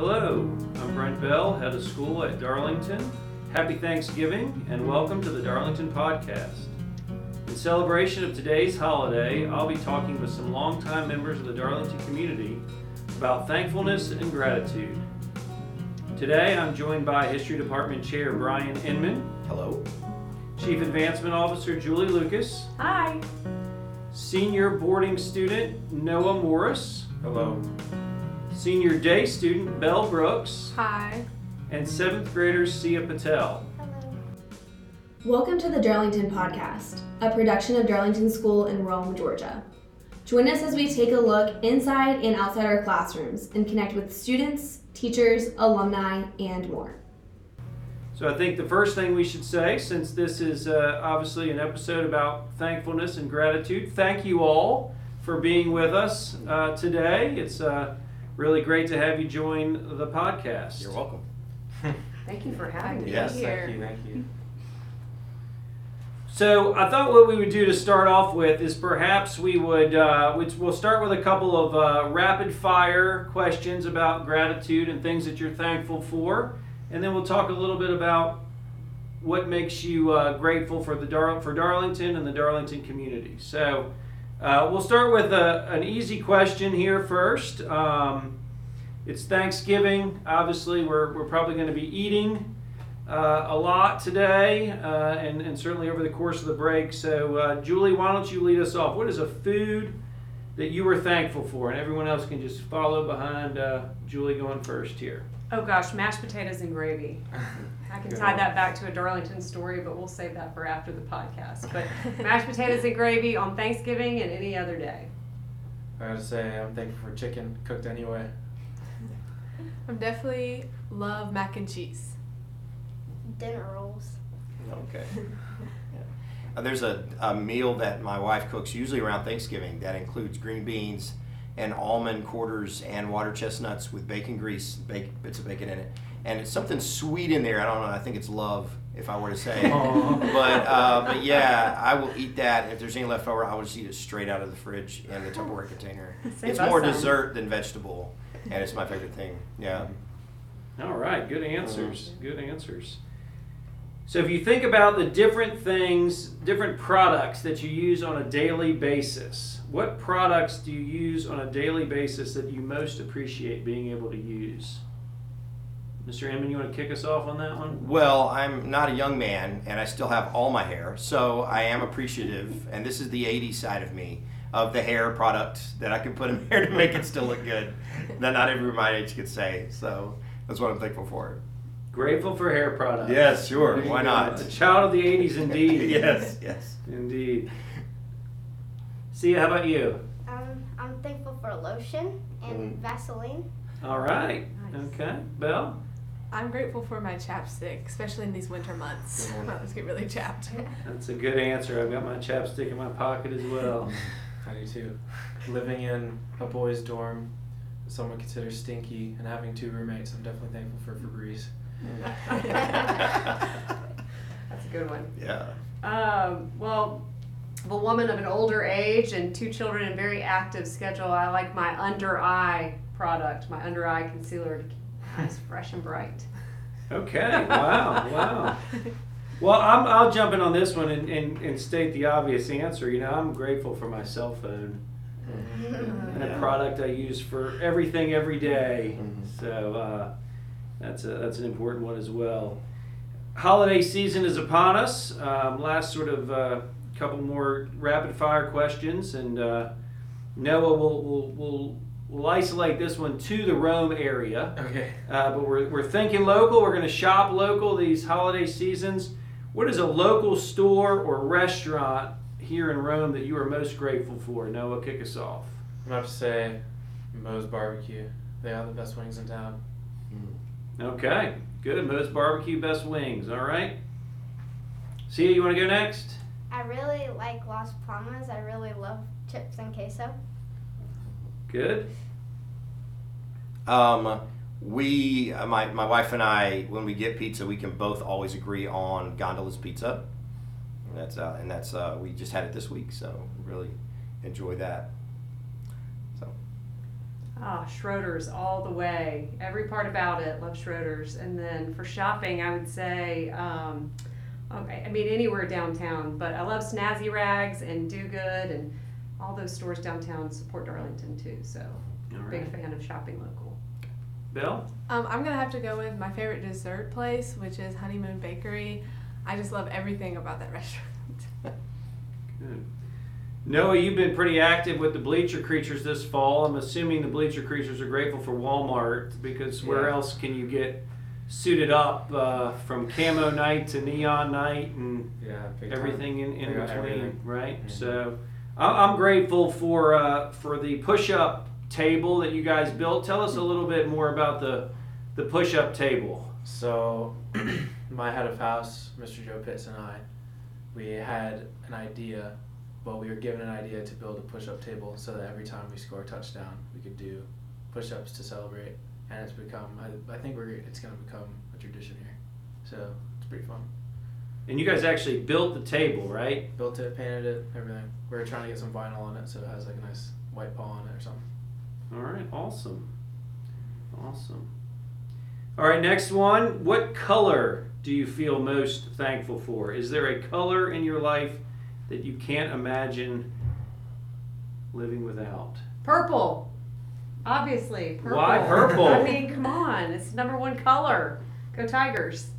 Hello, I'm Brent Bell, head of school at Darlington. Happy Thanksgiving and welcome to the Darlington Podcast. In celebration of today's holiday, I'll be talking with some longtime members of the Darlington community about thankfulness and gratitude. Today I'm joined by History Department Chair Brian Inman, Hello. Chief Advancement Officer Julie Lucas, Hi. Senior Boarding Student Noah Morris, Hello. Senior Day Student Belle Brooks, Hi. and 7th grader Siya Patel. Hello. Welcome to the Darlington Podcast, a production of Darlington School in Rome, Georgia. Join us as we take a look inside and outside our classrooms and connect with students, teachers, alumni, and more. So I think the first thing we should say, since this is uh, obviously an episode about thankfulness and gratitude, thank you all for being with us uh, today. It's uh, really great to have you join the podcast. You're welcome. Thank you for having me Yes, here. Thank you. Thank you. So I thought what we would do to start off with is perhaps we would uh, we'd- we'll start with a couple of uh, rapid fire questions about gratitude and things that you're thankful for, and then we'll talk a little bit about what makes you uh, grateful for the Dar- for Darlington and the Darlington community. So uh, we'll start with a, an easy question here first. Um, it's Thanksgiving. Obviously, we're, we're probably going to be eating uh, a lot today uh, and, and certainly over the course of the break. So, uh, Julie, why don't you lead us off? What is a food that you were thankful for? And everyone else can just follow behind uh, Julie going first here. Oh gosh, mashed potatoes and gravy. I can tie that back to a Darlington story, but we'll save that for after the podcast. But mashed potatoes and gravy on Thanksgiving and any other day. I gotta say, I'm thankful for chicken cooked anyway. I'm definitely love mac and cheese. dinner rolls. Okay. Uh, there's a, a meal that my wife cooks usually around Thanksgiving that includes green beans and almond quarters and water chestnuts with bacon grease, bacon, bits of bacon in it. And it's something sweet in there. I don't know. I think it's love, if I were to say. But uh, but yeah, I will eat that. If there's any left over, I will just eat it straight out of the fridge in the Tupperware container. Save It's more some. dessert than vegetable, and it's my favorite thing. Yeah. All right, good answers. Good answers. So, if you think about the different things, different products that you use on a daily basis, what products do you use on a daily basis that you most appreciate being able to use? Mr. Inman, you want to kick us off on that one? Well, I'm not a young man and I still have all my hair, so I am appreciative, and this is the 80s side of me, of the hair product that I can put in there to make it still look good. that not everyone my age could say, so that's what I'm thankful for. Grateful for hair products. Yes, sure, why go. not? A child of the 80s, indeed. yes, yes. Indeed. See, how about you? Um, I'm thankful for lotion and Mm. Vaseline. All right. Nice. Okay. Belle? I'm grateful for my chapstick, especially in these winter months. Yeah. I always get really chapped. That's a good answer. I've got my chapstick in my pocket as well. I do too. Living in a boys' dorm, someone considers stinky, and having two roommates, I'm definitely thankful for Febreze. That's a good one. Yeah. Um, well, of a woman of an older age and two children and very active schedule, I like my under eye product, my under eye concealer to keep eyes fresh and bright. Okay. Wow. Wow. Well, I'm, I'll jump in on this one and, and, and state the obvious answer. You know, I'm grateful for my cell phone and a product I use for everything every day. Mhm. So uh, that's a, that's an important one as well. Holiday season is upon us. Um, last sort of uh, couple more rapid fire questions, and uh, Noah will will will will isolate this one to the Rome area. Okay. Uh, but we're, we're thinking local. We're going to shop local these holiday seasons. What is a local store or restaurant here in Rome that you are most grateful for? Noah, kick us off. I'm gonna have to say Moe's Barbecue. They have the best wings in town. Mm. Okay, good. Moe's Barbecue, best wings. All right. See, you want to go next? I really like Las Palmas. I really love chips and queso. Good. Um, we, uh, my, my wife and I, when we get pizza, we can both always agree on Gondola's Pizza. And that's uh, and that's uh, we just had it this week, so really enjoy that. So Ah, Schroeder's all the way. Every part about it. Love Schroeder's. And then for shopping, I would say, um, okay, I mean anywhere downtown, but I love Snazzy Rags and Do Good and all those stores downtown support Darlington too. So All big fan of shopping local. Belle? Um, I'm gonna have to go with my favorite dessert place, which is Honeymoon Bakery. I just love everything about that restaurant. Good. Noah, you've been pretty active with the Bleacher Creatures this fall. I'm assuming the Bleacher Creatures are grateful for Walmart because where Yeah. else can you get suited up uh, from camo night to neon night and Yeah, everything in, in between, everything. right? Mhm. So I- I'm grateful for uh, for the push-up table that you guys built. Tell us a little bit more about the the push-up table. So, my head of house, Mr. Joe Pitts, and I, we had an idea. Well, we were given an idea to build a push-up table so that every time we score a touchdown, we could do push-ups to celebrate. And it's become, I, I think we're, it's going to become a tradition here. So it's pretty fun. And you guys actually built the table, right? Built it, painted it, everything. We are trying to get some vinyl on it so it has like a nice white paw on it or something. All right, awesome. Awesome. All right, next one. What color do you feel most thankful for? Is there a color in your life that you can't imagine living without? Purple. Obviously, purple. Why purple? I mean, come on. It's number one color. Go Tigers.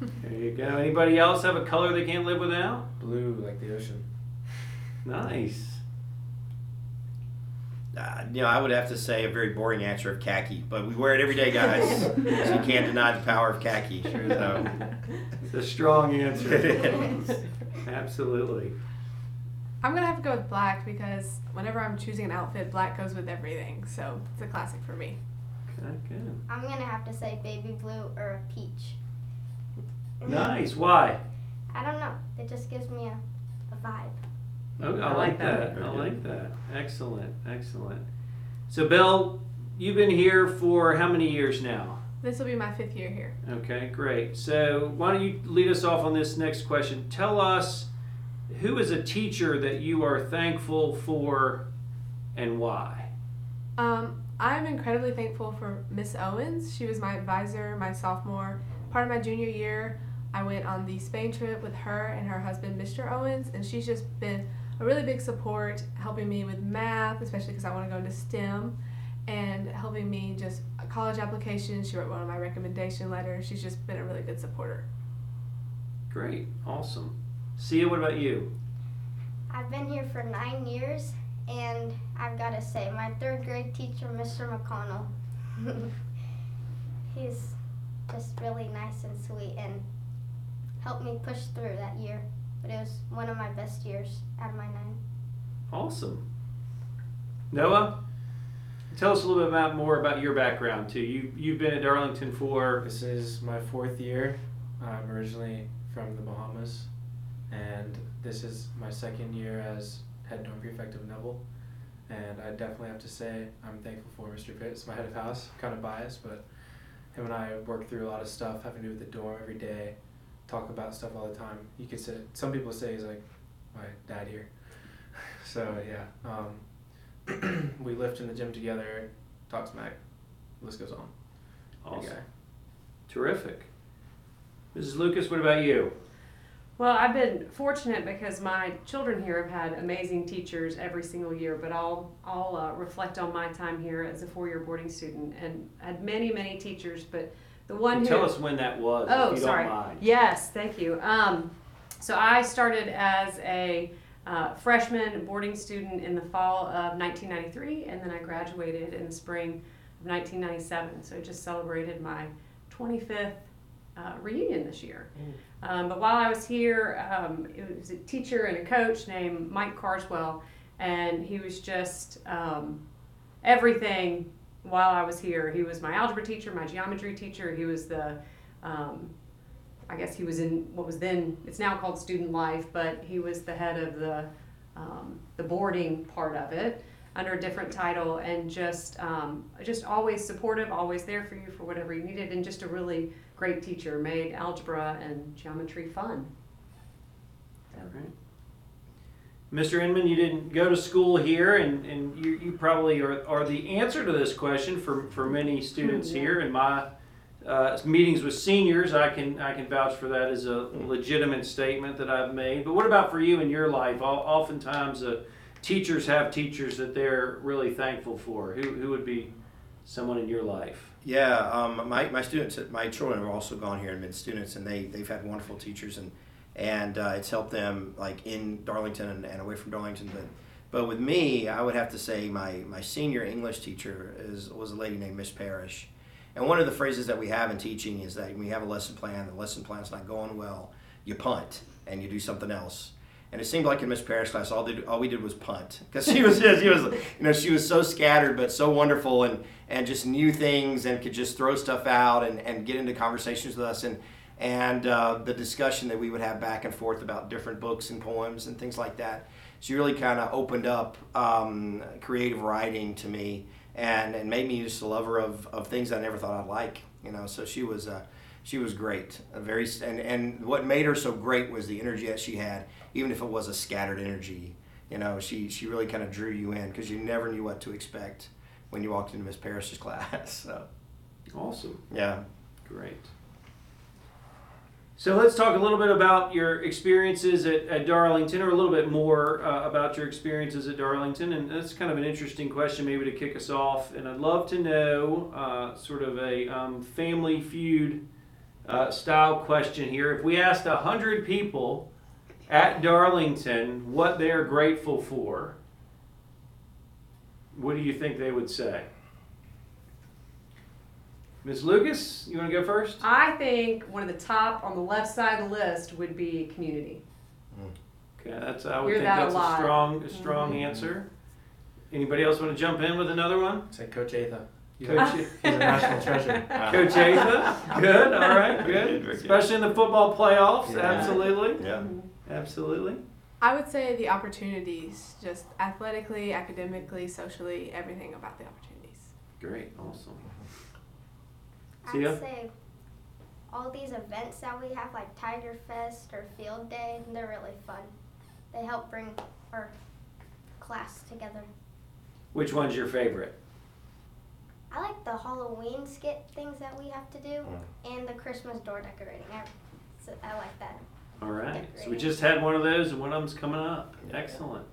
There you go. Anybody else have a color they can't live without? Blue, like the ocean. Nice. Uh, you know, I would have to say a very boring answer of khaki, but we wear it every day, guys. so you can't deny the power of khaki. So. It's a strong answer. It is. Absolutely. I'm gonna have to go with black because whenever I'm choosing an outfit, black goes with everything. So it's a classic for me. Okay. I'm gonna have to say baby blue or a peach. Nice. Why? I don't know. It just gives me a, a vibe. Oh, I, I like like that. that. I like that. Excellent. Excellent. So, Belle, you've been here for how many years now? This will be my fifth year here. Okay, great. So, why don't you lead us off on this next question? Tell us who is a teacher that you are thankful for and why? Um, I'm incredibly thankful for Miss Owens. She was my advisor my sophomore. Part of my junior year, I went on the Spain trip with her and her husband, Mr. Owens, and she's just been a really big support, helping me with math, especially because I want to go into STEM, and helping me just college application. She wrote one of my recommendation letters. She's just been a really good supporter. Great. Awesome. Siya, what about you? I've been here for nine years, and I've got to say, my third grade teacher, Mr. McConnell, he's just really nice and sweet and helped me push through that year. But it was one of my best years out of my nine. Awesome. Noah, tell us a little bit about more about your background too. You you've been at Darlington for This is my fourth year. I'm originally from the Bahamas, and this is my second year as head dorm prefect of Neville. And I definitely have to say I'm thankful for Mr. Pitts, my head of house. Kind of biased, but him and I work through a lot of stuff having to do with the dorm every day, talk about stuff all the time. You could say some people say he's like my dad here. so yeah, um, we lift in the gym together, talk smack. List goes on. Awesome. guy. Terrific. Mrs. Lucas, what about you? Well, I've been fortunate because my children here have had amazing teachers every single year, but I'll, I'll uh, reflect on my time here as a four year boarding student and had many, many teachers, but the one who. Tell us when that was, Oh, if you sorry. don't mind. Yes, thank you. Um, so I started as a uh, freshman boarding student in the fall of 1993, and then I graduated in the spring of 1997. So I just celebrated my 25th uh, reunion this year. Um, but while I was here, um, it was a teacher and a coach named Mike Carswell, and he was just um, everything while I was here. He was my algebra teacher, my geometry teacher. He was the um, I guess he was in what was then it's now called student life, but he was the head of the um, the boarding part of it under a different title, and just um, just always supportive, always there for you for whatever you needed, and just a really great teacher. Made algebra and geometry fun. All right. Mr. Inman, you didn't go to school here, and, and you, you probably are, are the answer to this question for, for many students here. In my uh, meetings with seniors, I can I can vouch for that as a legitimate statement that I've made. But what about for you in your life? Al- Oftentimes, uh, teachers have teachers that they're really thankful for. Who, who would be someone in your life? Yeah, um, my, my students, my children have also gone here and been students, and they, they've had wonderful teachers, and and uh, it's helped them like in Darlington and, and away from Darlington. But but with me, I would have to say my, my senior English teacher is was a lady named Miss Parrish, and one of the phrases that we have in teaching is that when you have a lesson plan, the lesson plan's not going well, you punt and you do something else. And it seemed like in Miss Parrish class, all did all we did was punt because she was she was you know she was so scattered but so wonderful and and just knew things and could just throw stuff out and, and get into conversations with us and and uh, the discussion that we would have back and forth about different books and poems and things like that. She really kind of opened up um, creative writing to me and, and made me just a lover of, of things I never thought I'd like. You know, so she was uh, she was great. A very and and what made her so great was the energy that she had, even if it was a scattered energy. You know, she she really kind of drew you in because you never knew what to expect when you walked into Miss Parrish's class. So Awesome. yeah. Great. So let's talk a little bit about your experiences at, at Darlington, or a little bit more uh, about your experiences at Darlington. And that's kind of an interesting question, maybe to kick us off. And I'd love to know uh, sort of a um, family feud uh, style question here. If we asked 100 people at Darlington what they're grateful for, what do you think they would say? Ms. Lucas, you want to go first? I think one of the top on the left side of the list would be community. Hmm. Okay, that's I would Hear think that a that's a, lot. strong, a mm-hmm. strong Mhm. answer. Anybody else want to jump in with another one? Say Coach Atha. He's Coach, a, he's a national treasure. Coach Atha, good, all right, good, good. good. Especially in the football playoffs, Yeah. absolutely, Yeah. Mm-hmm. absolutely. I would say the opportunities, just athletically, academically, socially, everything about the opportunities. Great, awesome. I'd say all these events that we have, like Tiger Fest or Field Day, they're really fun. They help bring our class together. Which one's your favorite? I like the Halloween skit things that we have to do mm. and the Christmas door decorating. I, so I like that. All right, so we just had one of those, and one of them's coming up. Excellent,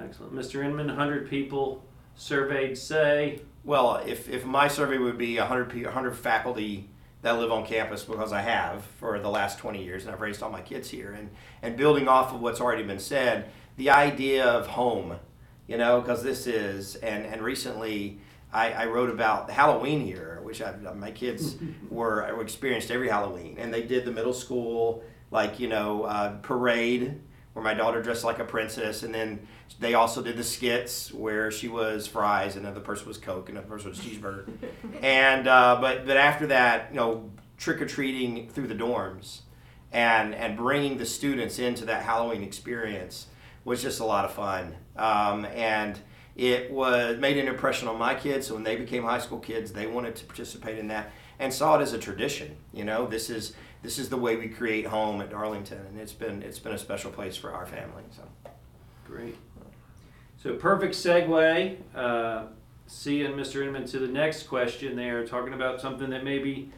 excellent. Mr. Inman, 100 people surveyed say Well, if, if my survey would be 100, pe- 100 faculty that live on campus, because I have for the last 20 years, and I've raised all my kids here, and, and building off of what's already been said, the idea of home, you know, because this is, and, and recently I, I wrote about Halloween here, which I, my kids were experienced every Halloween, and they did the middle school, like, you know, uh, parade where my daughter dressed like a princess, and then they also did the skits where she was fries, and another person was Coke, and another person was cheeseburger. and uh, but but after that, you know, trick or treating through the dorms, and and bringing the students into that Halloween experience was just a lot of fun. Um, and it was made an impression on my kids. So when they became high school kids, they wanted to participate in that and saw it as a tradition. You know, this is this is the way we create home at Darlington, and it's been it's been a special place for our family. So. Great. So perfect segue, uh, and Mr. Inman, to the next question there, talking about something that maybe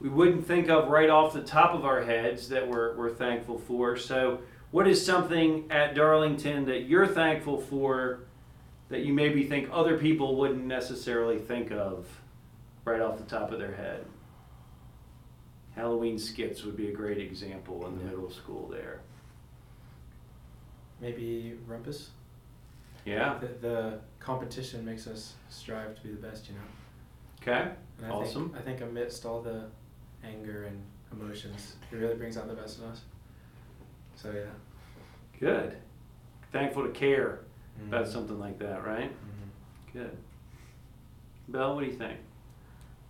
we wouldn't think of right off the top of our heads that we're, we're thankful for. So what is something at Darlington that you're thankful for that you maybe think other people wouldn't necessarily think of right off the top of their head? Halloween skits would be a great example in the Yeah. middle school there. Maybe Rumpus. Yeah, The, the competition makes us strive to be the best, you know. okay. And I Awesome. Think, I think amidst all the anger and emotions, it really brings out the best in us. So yeah. Good. Thankful to care about Mhm. something like that, right? Mhm. Good. Belle, what do you think?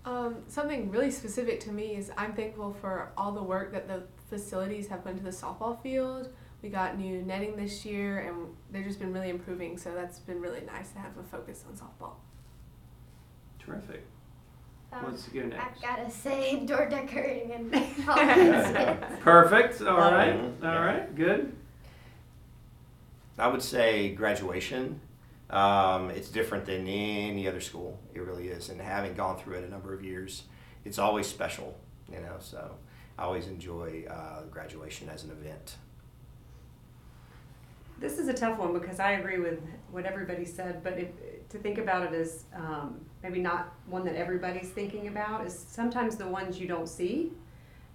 Um, something really specific to me is I'm thankful for all the work that the facilities have put into the softball field. We got new netting this year, and they've just been really improving. So that's been really nice to have a focus on softball. Terrific. Um, Let's go next. I've gotta say door decorating and Halloween skits. Perfect. All right. All Yeah. right. Good. I would say graduation. Um, it's different than any other school. It really is. And having gone through it a number of years, it's always special, you know. So I always enjoy uh, graduation as an event. This is a tough one because I agree with what everybody said, but if, to think about it as um, maybe not one that everybody's thinking about is sometimes the ones you don't see.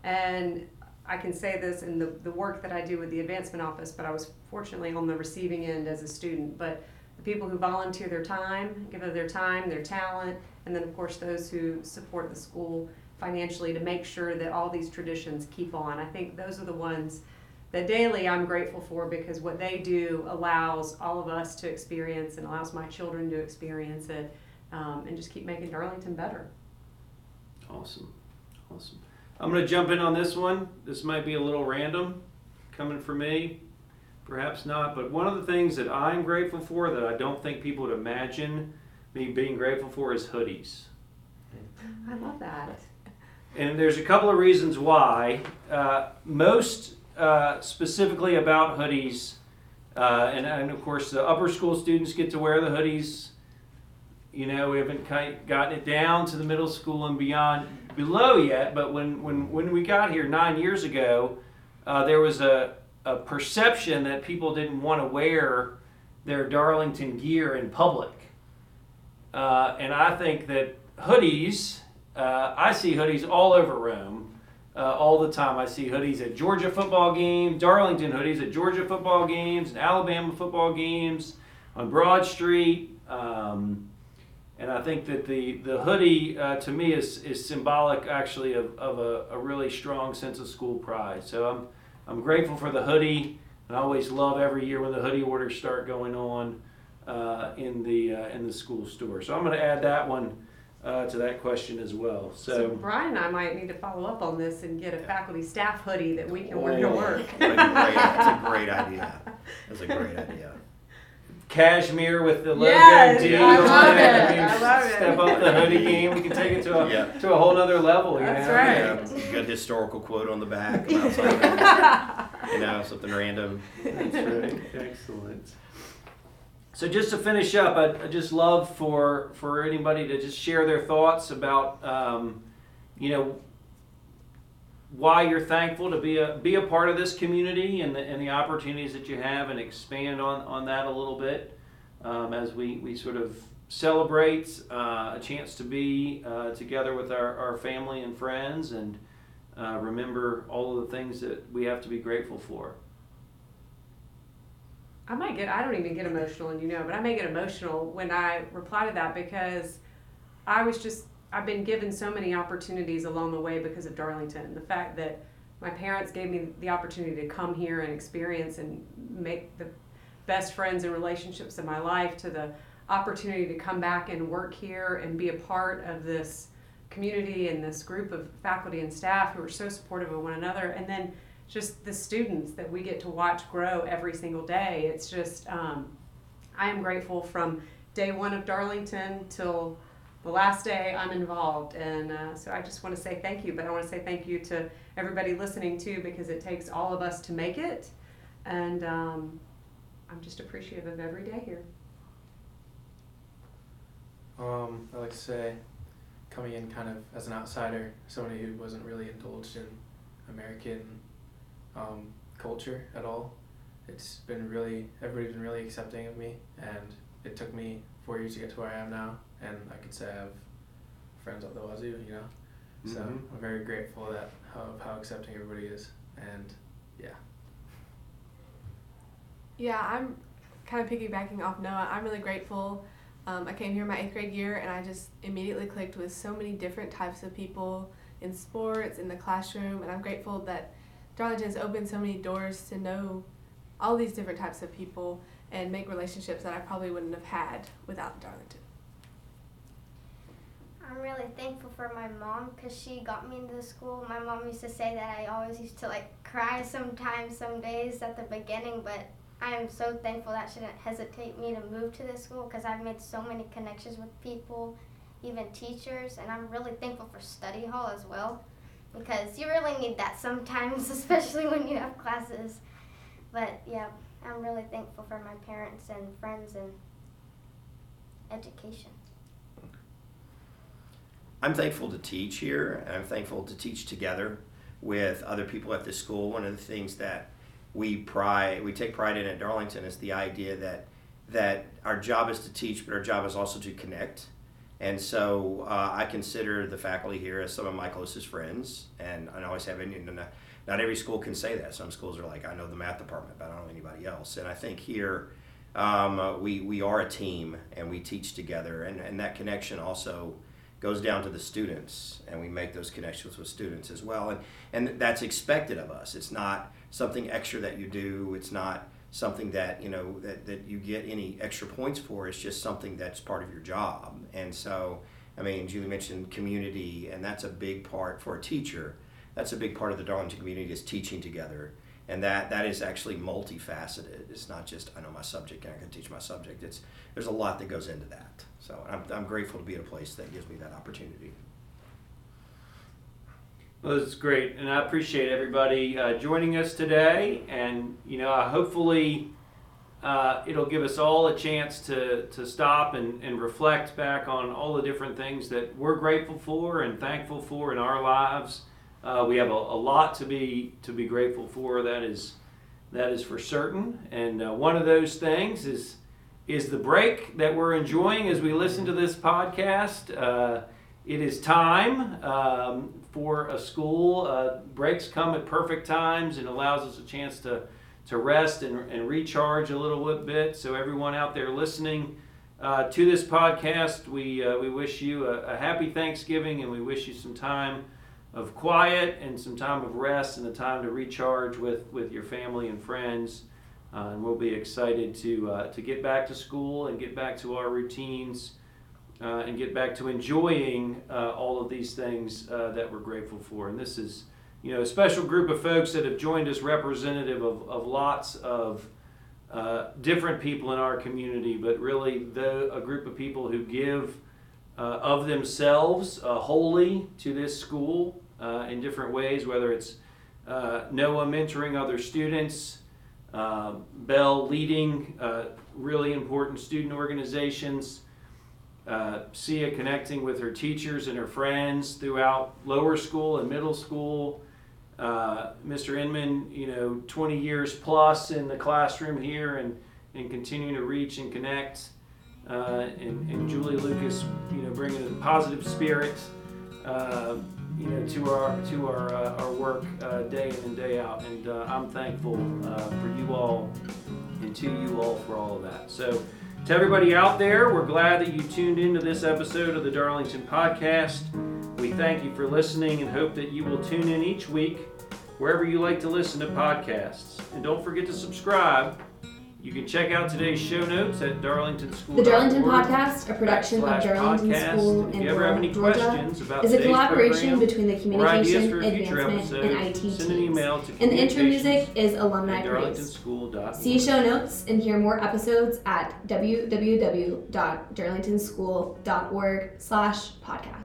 And I can say this in the, the work that I do with the advancement office, but I was fortunately on the receiving end as a student. But people who volunteer their time, give of their time, their talent, and then of course those who support the school financially to make sure that all these traditions keep on. I think those are the ones that daily I'm grateful for because what they do allows all of us to experience and allows my children to experience it um, and just keep making Darlington better. Awesome. Awesome. I'm going to jump in on this one. This might be a little random coming from me, perhaps not, but one of the things that I'm grateful for that I don't think people would imagine me being grateful for is hoodies. I love that. And there's a couple of reasons why. Uh, most uh, specifically about hoodies, uh, and, and of course the upper school students get to wear the hoodies. You know, we haven't gotten it down to the middle school and beyond below yet, but when, when, when we got here nine years ago, uh, there was a, a perception that people didn't want to wear their Darlington gear in public. Uh, and I think that hoodies, uh, I see hoodies all over Rome. Uh, all the time, I see hoodies at Georgia football games, Darlington hoodies at Georgia football games, and Alabama football games, on Broad Street. Um, and I think that the, the hoodie uh, to me is, is symbolic actually of, of a, a really strong sense of school pride. So I'm, I'm grateful for the hoodie. And I always love every year when the hoodie orders start going on uh, in, the, uh, in the school store. So I'm going to add that one uh, to that question as well. So, So, Brian and I might need to follow up on this and get a faculty staff hoodie that we can wear to Oh, work. what a great- That's a great idea. That's a great idea. cashmere with the logo Yes, D I on love it. it. We I love it. Step up the hoodie game. We can take it to a, Yeah. to a whole other level. You That's know? right. Yeah, good historical quote on the back about something, you know, something random. That's right. Excellent. So just to finish up, I'd, I'd just love for for anybody to just share their thoughts about, um, you know, why you're thankful to be a be a part of this community and the, and the opportunities that you have, and expand on on that a little bit um, as we we sort of celebrate uh, a chance to be uh, together with our, our family and friends and uh, remember all of the things that we have to be grateful for. I might get, I don't even get emotional, and you know, but I may get emotional when I reply to that because I was just, I've been given so many opportunities along the way because of Darlington. The fact that my parents gave me the opportunity to come here and experience and make the best friends and relationships in my life to the opportunity to come back and work here and be a part of this community and this group of faculty and staff who are so supportive of one another. And then just the students that we get to watch grow every single day. It's just, um, I am grateful from day one of Darlington till the last day I'm involved. And uh, so I just want to say thank you, but I want to say thank you to everybody listening too, because it takes all of us to make it. And um, I'm just appreciative of every day here. Um, I like to say, coming in kind of as an outsider, somebody who wasn't really indulged in American um, culture at all. It's been really, everybody's been really accepting of me, and it took me four years to get to where I am now, and I could say I have friends up the wazoo, you know. So Mhm. I'm very grateful that of how accepting everybody is, and yeah. Yeah, I'm kind of piggybacking off Noah. I'm really grateful. Um, I came here my eighth grade year and I just immediately clicked with so many different types of people in sports, in the classroom, and I'm grateful that Darlington has opened so many doors to know all these different types of people and make relationships that I probably wouldn't have had without Darlington. I'm really thankful for my mom because she got me into the school. My mom used to say that I always used to like cry sometimes, some days at the beginning, but I am so thankful that she didn't hesitate me to move to this school because I've made so many connections with people, even teachers, and I'm really thankful for study hall as well because you really need that sometimes, especially when you have classes. But yeah, I'm really thankful for my parents and friends and education. I'm thankful to teach here, and I'm thankful to teach together with other people at this school. One of the things that we pride, we take pride in at Darlington is the idea that that our job is to teach, but our job is also to connect. And so uh, I consider the faculty here as some of my closest friends, and I always have. And not, not every school can say that. Some schools are like, I know the math department, but I don't know anybody else. And I think here um, we we are a team, and we teach together, and and that connection also goes down to the students and we make those connections with students as well and and that's expected of us it's not something extra that you do. It's not something that you know that, that you get any extra points for. It's just something that's part of your job. And so i mean julie mentioned community and that's a big part for a teacher. That's a big part of the darlington community is teaching together. And that that is actually multifaceted. It's not just i know my subject and i can teach my subject. It's there's a lot that goes into that. So I'm, I'm grateful to be at a place that gives me that opportunity. Well, it's great, and I appreciate everybody uh, joining us today. And you know, uh, hopefully, uh, it'll give us all a chance to to stop and, and reflect back on all the different things that we're grateful for and thankful for in our lives. Uh, we have a, a, lot to be to be grateful for. That is that is for certain. And uh, one of those things is is the break that we're enjoying as we listen to this podcast. It is time um, for a school. Uh, breaks come at perfect times and allows us a chance to, to rest and, and recharge a little bit. So, everyone out there listening uh, to this podcast, we, uh, we wish you a, a, happy Thanksgiving and we wish you some time of quiet and some time of rest and a time to recharge with, with your family and friends. Uh, and we'll be excited to, uh, to get back to school and get back to our routines uh, and get back to enjoying uh, all of these things uh, that we're grateful for. And this is, you know, a special group of folks that have joined us, representative of, of lots of uh, different people in our community, but really the, a group of people who give uh, of themselves uh, wholly to this school in different ways, whether it's Noah mentoring other students. Belle leading really important student organizations, uh, Siya connecting with her teachers and her friends throughout lower school and middle school. Uh, Mr. Inman, you know, 20 years plus in the classroom here and, and continuing to reach and connect. Uh, and, and Julie Lucas, you know, bringing a positive spirit, uh, you know, to our to our uh, our work uh, day in and day out. And uh, I'm thankful for you all and to you all for all of that. So. To everybody out there, we're glad that you tuned into this episode of the Darlington Podcast. We thank you for listening and hope that you will tune in each week wherever you like to listen to podcasts. And don't forget to subscribe you can check out today's show notes at Darlington School. The Darlington Podcast, a production of Darlington podcast. School if in you ever have any Georgia, questions about is a collaboration between the Communication, Advancement, episode, and IT teams. Send an email to and the intro music is Alumni Praise. See show notes and hear more episodes at www.darlingtonschool.org slash podcast.